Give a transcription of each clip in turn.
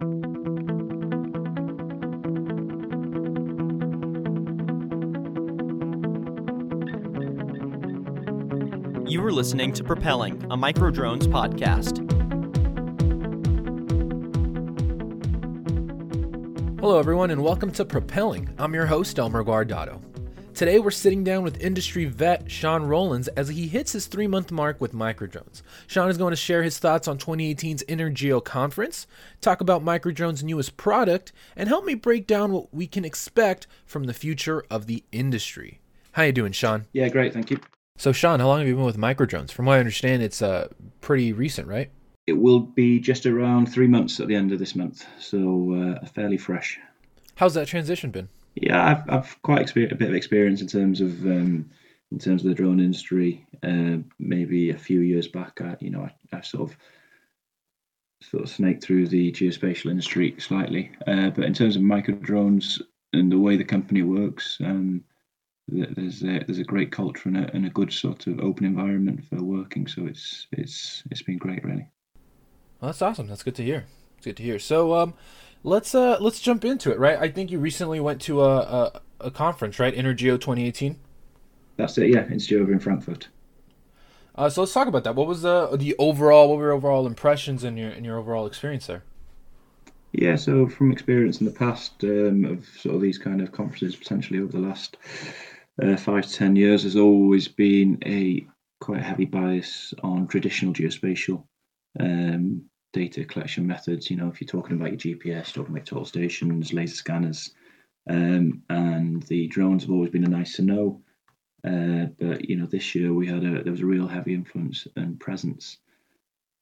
You are listening to Propelling, a Microdrones podcast. Hello, everyone, and welcome to Propelling. I'm your host, Elmer Guardado. Today, we're sitting down with industry vet Sion Rowlands as he hits his three month mark with Microdrones. Sion is going to share his thoughts on 2018's InterGeo conference, talk about Microdrone's newest product, and help me break down what we can expect from the future of the industry. How you doing, Sion? Yeah, great, thank you. So, Sion, how long have you been with Microdrones? From what I understand, it's uh, pretty recent, right? It will be just around three months at the end of this month, so uh, fairly fresh. How's that transition been? Yeah, I've, I've quite a bit of experience in terms of um, in terms of the drone industry. Uh, maybe a few years back, I, you know, I, I sort of sort of snaked through the geospatial industry slightly. Uh, but in terms of Microdrones and the way the company works, um, there's a, there's a great culture and a, and a good sort of open environment for working. So it's it's it's been great, really. Well, that's awesome. That's good to hear. It's good to hear. So um, let's uh let's jump into it, right? I think you recently went to a a, a conference, right? InterGeo 2018. That's it. Yeah, it's over in Frankfurt. Uh, so let's talk about that. What was the the overall? What were your overall impressions and your and your overall experience there? Yeah, so from experience in the past um, of sort of these kind of conferences, potentially over the last uh, five to ten years, has always been a quite heavy bias on traditional geospatial um, data collection methods. You know, if you're talking about your GPS, talking about total stations, laser scanners, um, and the drones have always been a nice to know. Uh, but you know, this year we had a there was a real heavy influence and presence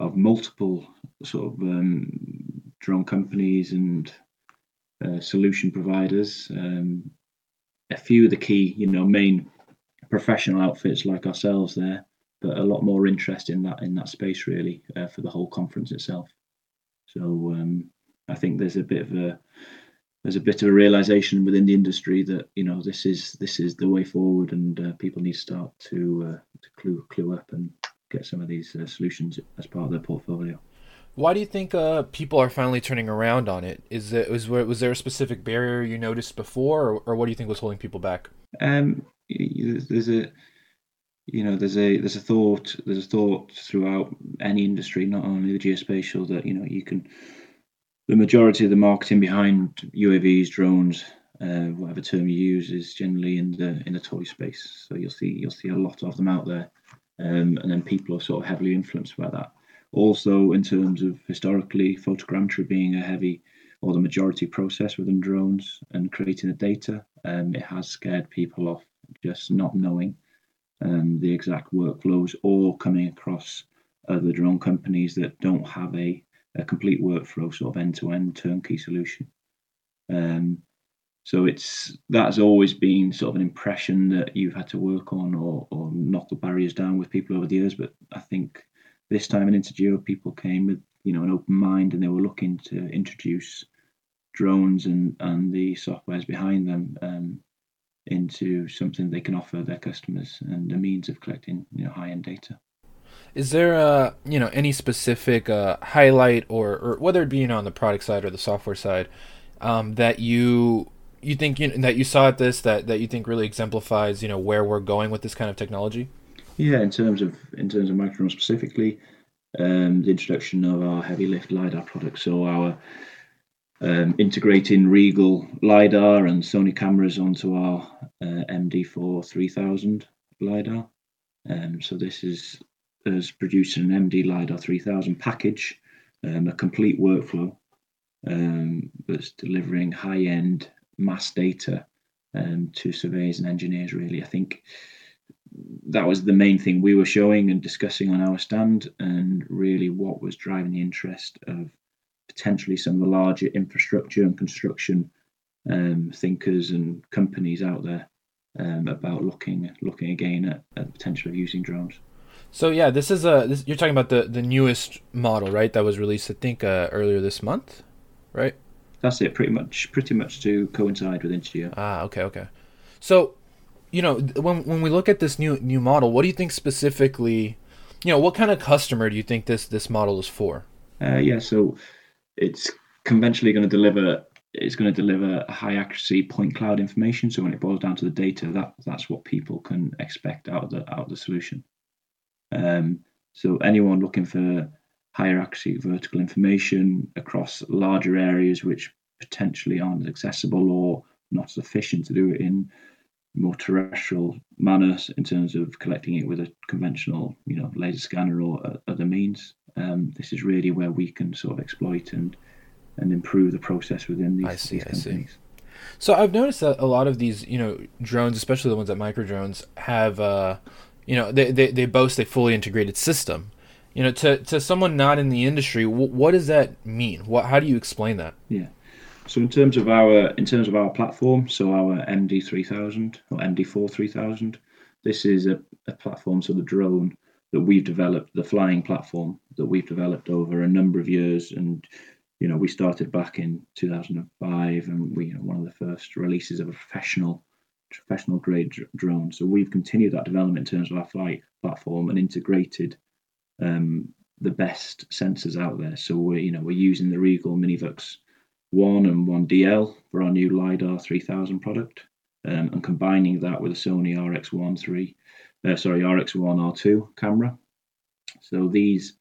of multiple sort of um, drone companies and uh, solution providers. Um, a few of the key, you know, main professional outfits like ourselves there, but a lot more interest in that in that space really uh, for the whole conference itself. So um, I think there's a bit of a there's a bit of a realization within the industry that you know this is this is the way forward, and uh, people need to start to uh, to clue clue up and get some of these uh, solutions as part of their portfolio. Why do you think uh, people are finally turning around on it? Is it was was there a specific barrier you noticed before, or, or what do you think was holding people back? Um, there's a you know there's a there's a thought there's a thought throughout any industry, not only the geospatial, that you know you can the majority of the marketing behind UAVs, drones, uh, whatever term you use, is generally in the in the toy space. So you'll see you'll see a lot of them out there, um, and then people are sort of heavily influenced by that. Also, in terms of historically, photogrammetry being a heavy or the majority process within drones and creating the data, um, it has scared people off just not knowing um, the exact workflows or coming across other drone companies that don't have a, a complete workflow, sort of end to end turnkey solution. Um, so it's that's always been sort of an impression that you've had to work on or, or knock the barriers down with people over the years. But I think this time in InterGeo, people came with you know an open mind and they were looking to introduce drones and and the softwares behind them um, into something they can offer their customers and a means of collecting you know high end data. Is there uh you know any specific uh, highlight or or whether it be you know, on the product side or the software side um, that you you think you that you saw at this that that you think really exemplifies you know where we're going with this kind of technology? Yeah, in terms of in terms of microdrone specifically, um, the introduction of our heavy lift lidar product. So our um, integrating Riegl lidar and Sony cameras onto our uh, MD4 3000 lidar. Um, so this is us producing an MD lidar 3000 package, um, a complete workflow um, that's delivering high end mass data um, to surveyors and engineers. Really, I think that was the main thing we were showing and discussing on our stand, and really what was driving the interest of potentially some of the larger infrastructure and construction um, thinkers and companies out there um, about looking looking again at, at, the potential of using drones. So yeah, this is a this, you're talking about the the newest model, right? That was released, I think, uh, earlier this month, right? That's it, pretty much, pretty much to coincide with InterGeo. Ah, okay, okay. So you know, when when we look at this new new model, what do you think specifically? You know, what kind of customer do you think this this model is for? Uh, yeah, so it's conventionally going to deliver it's going to deliver high accuracy point cloud information. So when it boils down to the data, that that's what people can expect out of the out of the solution. Um, so anyone looking for higher accuracy vertical information across larger areas which potentially aren't accessible or not as efficient to do it in more terrestrial manner in terms of collecting it with a conventional, you know, laser scanner or other means. Um, this is really where we can sort of exploit and and improve the process within these, I see, these companies. I see. So I've noticed that a lot of these, you know, drones, especially the ones at Microdrones, have, uh, you know, they, they, they boast a fully integrated system. You know, to, to someone not in the industry, w- what does that mean? What how do you explain that? Yeah. So in terms of our in terms of our platform, so our MD three thousand or MD four three thousand, this is a, a platform, so the drone that we've developed, the flying platform that we've developed over a number of years, and you know, we started back in 2005, and we you know, one of the first releases of a professional professional grade drone. So we've continued that development in terms of our flight platform and integrated um, the best sensors out there. So we're you know we're using the Riegl miniVUX one and one DL for our new lidar 3000 product, um, and combining that with a Sony RX1 three, uh, sorry RX1 R2 camera. So these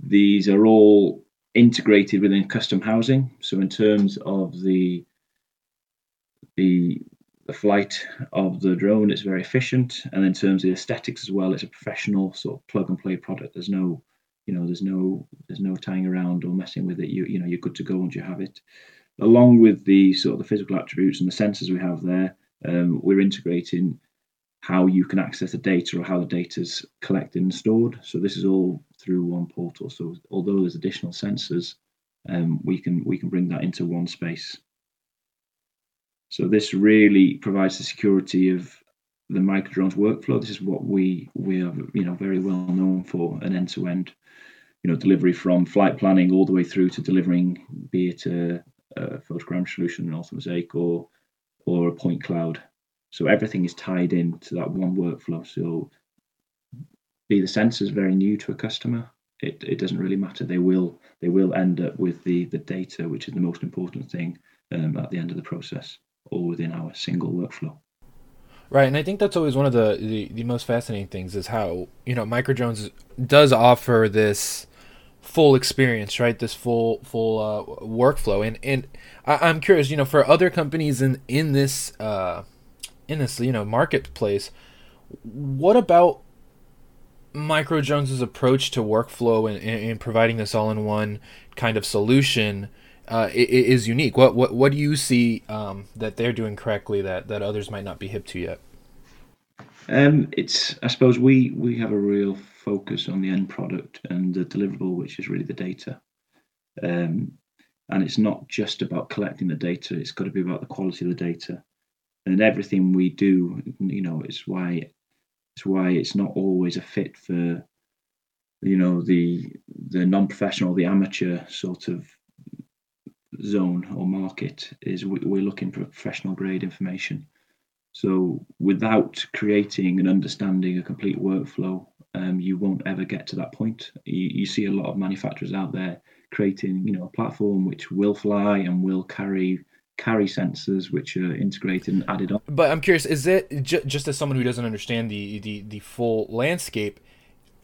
these are all integrated within custom housing. So in terms of the the the flight of the drone, it's very efficient, and in terms of the aesthetics as well, it's a professional sort of plug and play product. There's no you know there's no there's no tying around or messing with it. You you know you're good to go once you have it. Along with the sort of the physical attributes and the sensors we have there, um, we're integrating how you can access the data or how the data is collected and stored. So this is all through one portal. So although there's additional sensors, um, we can we can bring that into one space. So this really provides the security of the Microdrones workflow. This is what we we are you know very well known for an end to end you know delivery from flight planning all the way through to delivering be it a, a photogram solution, an orthomosaic or or a point cloud so everything is tied in to that one workflow. So be the sensors very new to a customer, it, it doesn't really matter. They will they will end up with the the data, which is the most important thing um, at the end of the process, all within our single workflow. Right, and I think that's always one of the, the, the most fascinating things is how you know Microdrones does offer this full experience, right? This full full uh, workflow, and and I, am curious, you know, for other companies in in this uh, in this you know marketplace what about Microdrones' approach to workflow and, and, providing this all-in-one kind of solution uh, is unique? What, what what do you see um, that they're doing correctly that that others might not be hip to yet? Um, it's i suppose we we have a real focus on the end product and the deliverable which is really the data. Um, and it's not just about collecting the data it's got to be about the quality of the data and everything we do, you know, it's why it's why it's not always a fit for you know the the non-professional, the amateur sort of zone or market is we're looking for professional grade information. So without creating and understanding a complete workflow, um, you won't ever get to that point. You, you see a lot of manufacturers out there creating, you know, a platform which will fly and will carry carry sensors which are integrated and added on. But I'm curious, is it j- just as someone who doesn't understand the, the, the full landscape?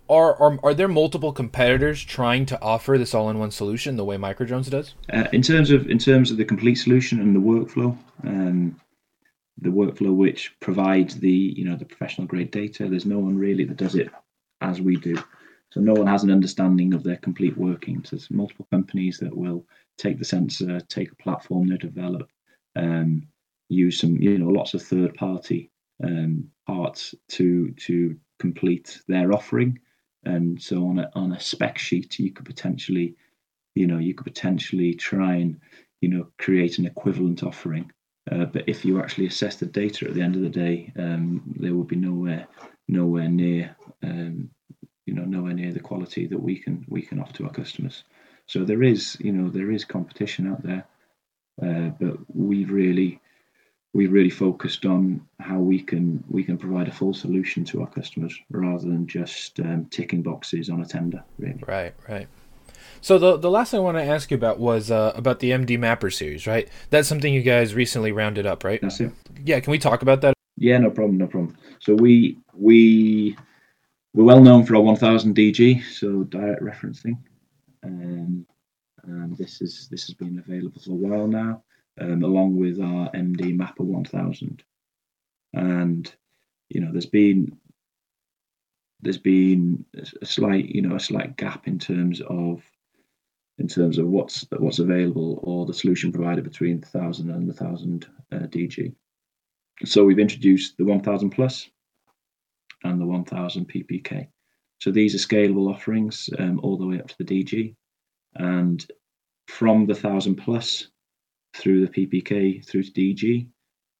Are, are are there multiple competitors trying to offer this all-in-one solution the way Microdrones does? Uh, in terms of in terms of the complete solution and the workflow, um, the workflow which provides the you know the professional grade data, there's no one really that does it as we do. So no one has an understanding of their complete workings. There's multiple companies that will take the sensor, take a platform they develop, um, use some, you know, lots of third party um, parts to to complete their offering. And so on a on a spec sheet, you could potentially, you know, you could potentially try and, you know, create an equivalent offering. Uh, but if you actually assess the data at the end of the day, um, there will be nowhere nowhere near um, you know nowhere near the quality that we can we can offer to our customers. So there is, you know, there is competition out there, uh, but we've really we've really focused on how we can we can provide a full solution to our customers rather than just um, ticking boxes on a tender. Really. Right, right. So the the last thing I want to ask you about was uh, about the MD Mapper series, right? That's something you guys recently rounded up, right? That's it. Yeah, can we talk about that? Yeah, no problem, no problem. So we we we're well known for our 1000 DG, so direct referencing, um, and this is this has been available for a while now, um, along with our MD Mapper 1000, and you know there's been there's been a slight you know a slight gap in terms of in terms of what's what's available or the solution provided between the thousand and the thousand uh, DG. So we've introduced the 1000 plus and the 1000 PPK. So these are scalable offerings um, all the way up to the DG, and from the 1000 plus through the PPK through to DG,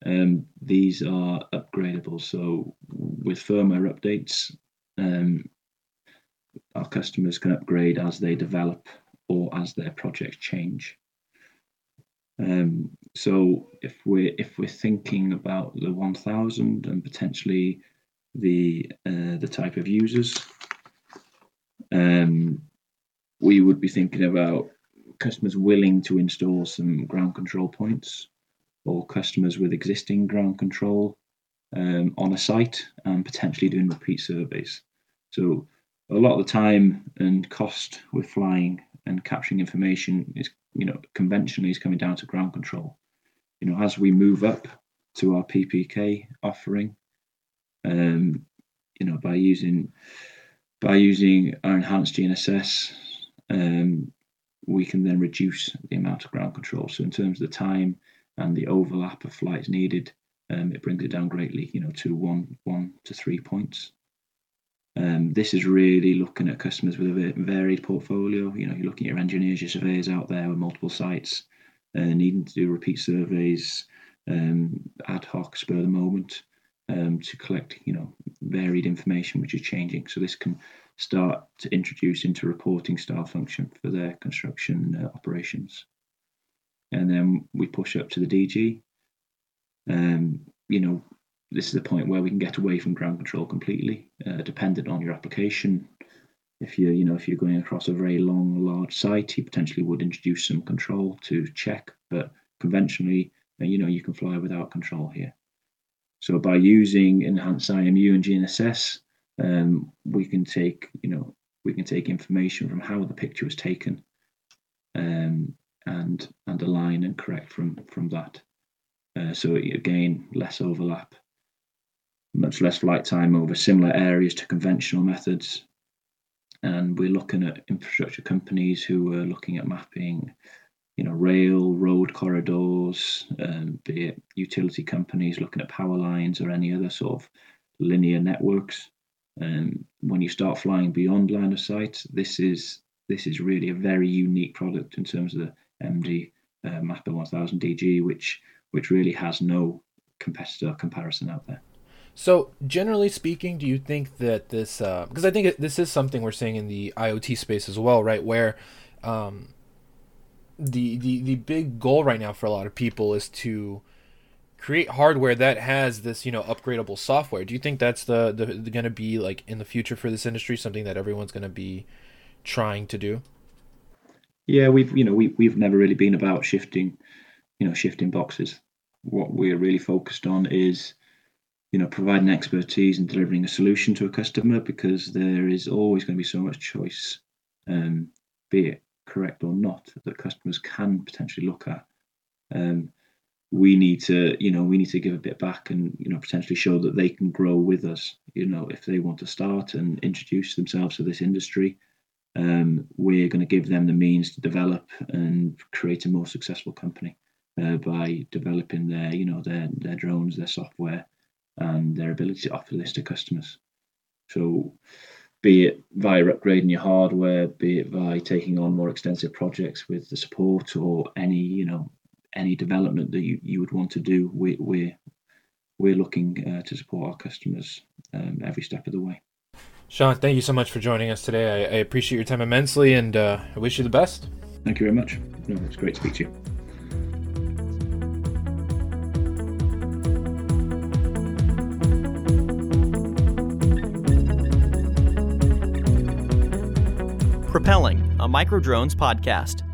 um, these are upgradable. So with firmware updates, um, our customers can upgrade as they develop or as their projects change. Um, so if we're if we're thinking about the 1000 and potentially the uh, the type of users, um, we would be thinking about customers willing to install some ground control points or customers with existing ground control um, on a site and potentially doing repeat surveys. So a lot of the time and cost with flying and capturing information is, you know, conventionally is coming down to ground control. You know, as we move up to our PPK offering, um, you know, by using by using our enhanced GNSS, um, we can then reduce the amount of ground control. So in terms of the time and the overlap of flights needed, um, it brings it down greatly, you know, to one one to three points. Um, this is really looking at customers with a varied portfolio. You know, you're looking at your engineers, your surveyors out there with multiple sites, uh, needing to do repeat surveys, um, ad hoc, spur of the moment, um, to collect, you know, varied information which is changing. So this can start to introduce into reporting style function for their construction uh, operations. And then we push up to the DG. Um, you know, this is the point where we can get away from ground control completely, uh, dependent on your application. If you're, you know, if you're going across a very long, large site, you potentially would introduce some control to check. But conventionally, uh, you know, you can fly without control here. So by using enhanced IMU and GNSS, um, we can take, you know, we can take information from how the picture was taken, um, and and align and correct from from that. Uh, so again, less overlap, much less flight time over similar areas to conventional methods. And we're looking at infrastructure companies who are looking at mapping you know, rail, road corridors, um, be it utility companies looking at power lines or any other sort of linear networks. Um, when you start flying beyond line of sight, this is this is really a very unique product in terms of the MD uh, Mapper 1000 DG, which which really has no competitor comparison out there. So, generally speaking, do you think that this, uh, because I think this is something we're seeing in the IoT space as well, right? Where um, the, the the big goal right now for a lot of people is to create hardware that has this you know upgradable software. Do you think that's the, the, the going to be like in the future for this industry something that everyone's going to be trying to do? Yeah we've you know we, we've never really been about shifting you know shifting boxes. What we're really focused on is you know providing expertise and delivering a solution to a customer because there is always going to be so much choice um, be it correct or not that customers can potentially look at. Um, we need to, you know, we need to give a bit back and you know potentially show that they can grow with us. You know, if they want to start and introduce themselves to this industry, um, we're going to give them the means to develop and create a more successful company uh, by developing their, you know, their their drones, their software, and their ability to offer this to customers. So be it via upgrading your hardware, be it by taking on more extensive projects with the support or any, you know, any development that you, you would want to do, we, we're, we're looking uh, to support our customers um, every step of the way. Sion, thank you so much for joining us today. I, I appreciate your time immensely and uh, I wish you the best. Thank you very much. No, it's great to speak to you. Propelling, a Microdrones podcast.